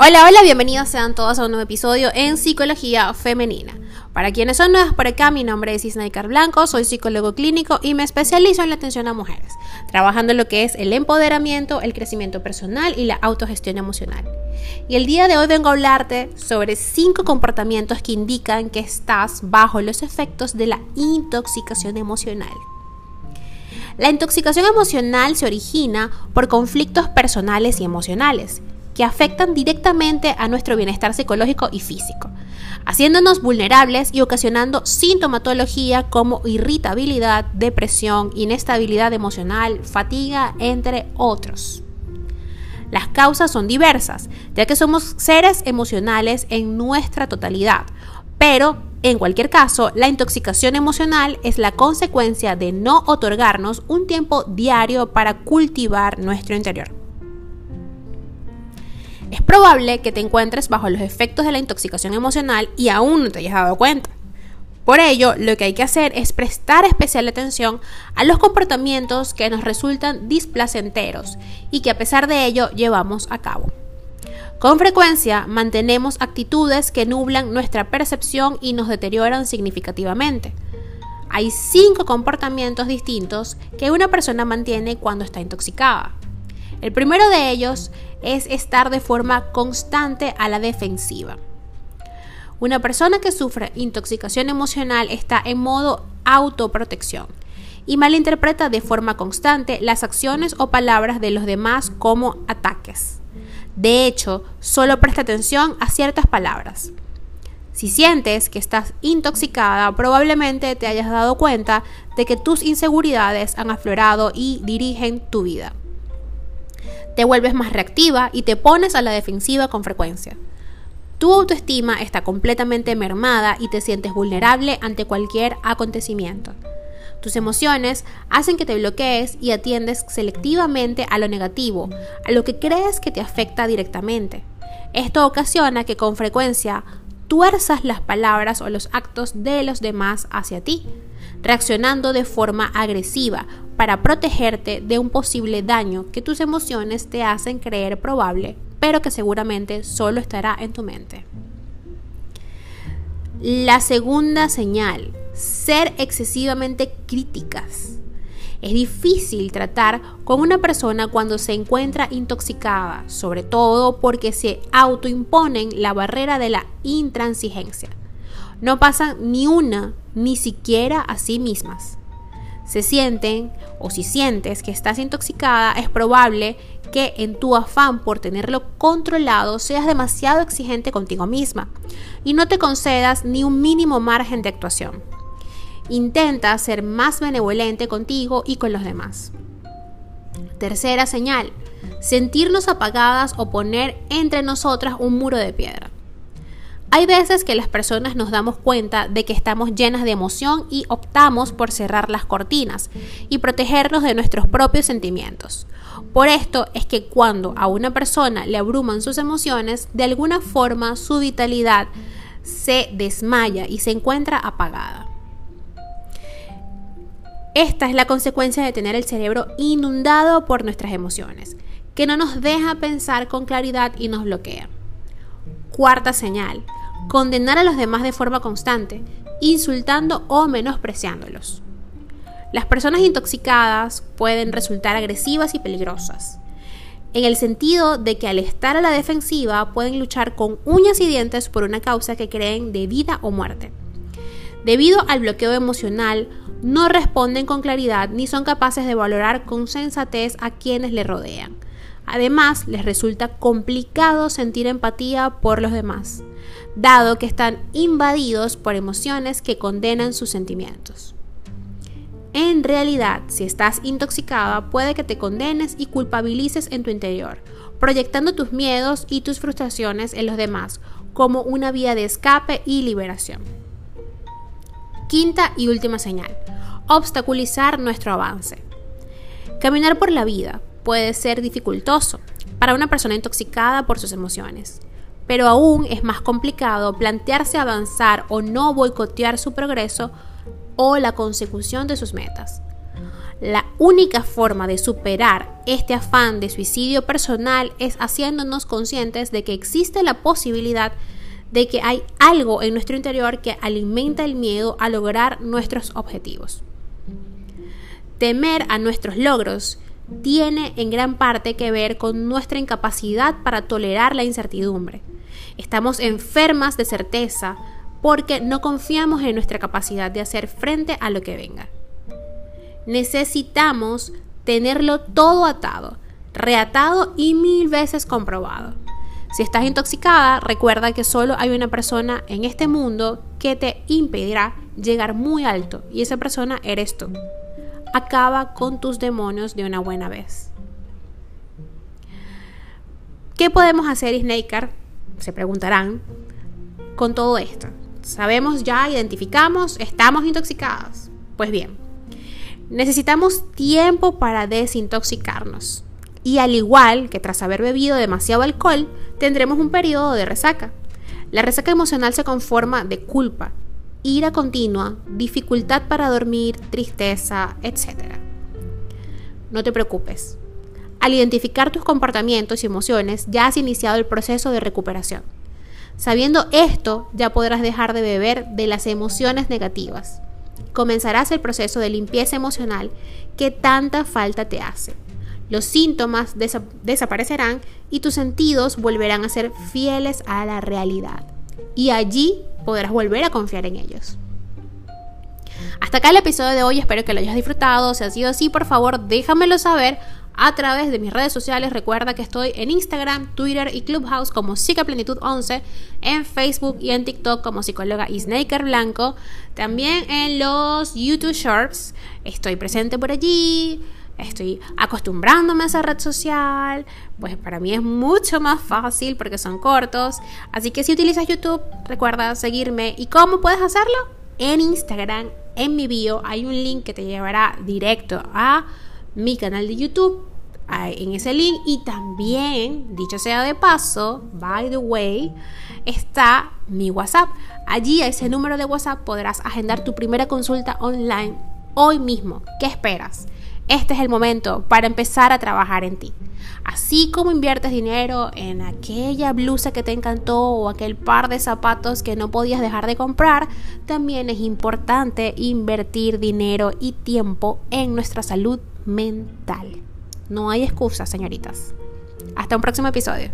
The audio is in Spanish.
Hola, hola, bienvenidos sean todos a un nuevo episodio en Psicología Femenina. Para quienes son nuevos por acá, mi nombre es Isnaikar Blanco, soy psicólogo clínico y me especializo en la atención a mujeres, trabajando en lo que es el empoderamiento, el crecimiento personal y la autogestión emocional. Y el día de hoy vengo a hablarte sobre cinco comportamientos que indican que estás bajo los efectos de la intoxicación emocional. La intoxicación emocional se origina por conflictos personales y emocionales que afectan directamente a nuestro bienestar psicológico y físico, haciéndonos vulnerables y ocasionando sintomatología como irritabilidad, depresión, inestabilidad emocional, fatiga, entre otros. Las causas son diversas, ya que somos seres emocionales en nuestra totalidad, pero en cualquier caso, la intoxicación emocional es la consecuencia de no otorgarnos un tiempo diario para cultivar nuestro interior. Es probable que te encuentres bajo los efectos de la intoxicación emocional y aún no te hayas dado cuenta. Por ello, lo que hay que hacer es prestar especial atención a los comportamientos que nos resultan displacenteros y que a pesar de ello llevamos a cabo. Con frecuencia mantenemos actitudes que nublan nuestra percepción y nos deterioran significativamente. Hay cinco comportamientos distintos que una persona mantiene cuando está intoxicada. El primero de ellos es estar de forma constante a la defensiva. Una persona que sufre intoxicación emocional está en modo autoprotección y malinterpreta de forma constante las acciones o palabras de los demás como ataques. De hecho, solo presta atención a ciertas palabras. Si sientes que estás intoxicada, probablemente te hayas dado cuenta de que tus inseguridades han aflorado y dirigen tu vida te vuelves más reactiva y te pones a la defensiva con frecuencia. Tu autoestima está completamente mermada y te sientes vulnerable ante cualquier acontecimiento. Tus emociones hacen que te bloquees y atiendes selectivamente a lo negativo, a lo que crees que te afecta directamente. Esto ocasiona que con frecuencia tuerzas las palabras o los actos de los demás hacia ti, reaccionando de forma agresiva para protegerte de un posible daño que tus emociones te hacen creer probable, pero que seguramente solo estará en tu mente. La segunda señal, ser excesivamente críticas. Es difícil tratar con una persona cuando se encuentra intoxicada, sobre todo porque se autoimponen la barrera de la intransigencia. No pasan ni una, ni siquiera a sí mismas se sienten o si sientes que estás intoxicada, es probable que en tu afán por tenerlo controlado seas demasiado exigente contigo misma y no te concedas ni un mínimo margen de actuación. Intenta ser más benevolente contigo y con los demás. Tercera señal, sentirnos apagadas o poner entre nosotras un muro de piedra. Hay veces que las personas nos damos cuenta de que estamos llenas de emoción y optamos por cerrar las cortinas y protegernos de nuestros propios sentimientos. Por esto es que cuando a una persona le abruman sus emociones, de alguna forma su vitalidad se desmaya y se encuentra apagada. Esta es la consecuencia de tener el cerebro inundado por nuestras emociones, que no nos deja pensar con claridad y nos bloquea. Cuarta señal, condenar a los demás de forma constante, insultando o menospreciándolos. Las personas intoxicadas pueden resultar agresivas y peligrosas, en el sentido de que al estar a la defensiva pueden luchar con uñas y dientes por una causa que creen de vida o muerte. Debido al bloqueo emocional, no responden con claridad ni son capaces de valorar con sensatez a quienes le rodean. Además, les resulta complicado sentir empatía por los demás dado que están invadidos por emociones que condenan sus sentimientos. En realidad, si estás intoxicada, puede que te condenes y culpabilices en tu interior, proyectando tus miedos y tus frustraciones en los demás como una vía de escape y liberación. Quinta y última señal, obstaculizar nuestro avance. Caminar por la vida puede ser dificultoso para una persona intoxicada por sus emociones pero aún es más complicado plantearse avanzar o no boicotear su progreso o la consecución de sus metas. La única forma de superar este afán de suicidio personal es haciéndonos conscientes de que existe la posibilidad de que hay algo en nuestro interior que alimenta el miedo a lograr nuestros objetivos. Temer a nuestros logros tiene en gran parte que ver con nuestra incapacidad para tolerar la incertidumbre. Estamos enfermas de certeza porque no confiamos en nuestra capacidad de hacer frente a lo que venga. Necesitamos tenerlo todo atado, reatado y mil veces comprobado. Si estás intoxicada, recuerda que solo hay una persona en este mundo que te impedirá llegar muy alto y esa persona eres tú. Acaba con tus demonios de una buena vez. ¿Qué podemos hacer, Snaker? Se preguntarán con todo esto. Sabemos ya, identificamos, estamos intoxicadas. Pues bien, necesitamos tiempo para desintoxicarnos. Y al igual que tras haber bebido demasiado alcohol, tendremos un periodo de resaca. La resaca emocional se conforma de culpa, ira continua, dificultad para dormir, tristeza, etc. No te preocupes. Al identificar tus comportamientos y emociones, ya has iniciado el proceso de recuperación. Sabiendo esto, ya podrás dejar de beber de las emociones negativas. Comenzarás el proceso de limpieza emocional que tanta falta te hace los síntomas desaparecerán y tus sentidos volverán a ser fieles a la realidad. Y allí podrás volver a confiar en ellos. Hasta acá el episodio de hoy, espero que lo hayas disfrutado. Si ha sido así, por favor, déjamelo saber a través de mis redes sociales. Recuerda que estoy en Instagram, Twitter y Clubhouse como Psicaplenitud11, en Facebook y en TikTok como psicóloga y Snaker Blanco. También en los YouTube Shorts estoy presente por allí estoy acostumbrándome a esa red social, pues para mí es mucho más fácil porque son cortos. Así que si utilizas YouTube, recuerda seguirme. ¿Y cómo puedes hacerlo? En Instagram, en mi bio, hay un link que te llevará directo a mi canal de YouTube. En ese link y también, dicho sea de paso, by the way, está mi WhatsApp. Allí a ese número de WhatsApp podrás agendar tu primera consulta online hoy mismo. ¿Qué esperas? Este es el momento para empezar a trabajar en ti. Así como inviertes dinero en aquella blusa que te encantó o aquel par de zapatos que no podías dejar de comprar, también es importante invertir dinero y tiempo en nuestra salud mental. No hay excusas, señoritas. Hasta un próximo episodio.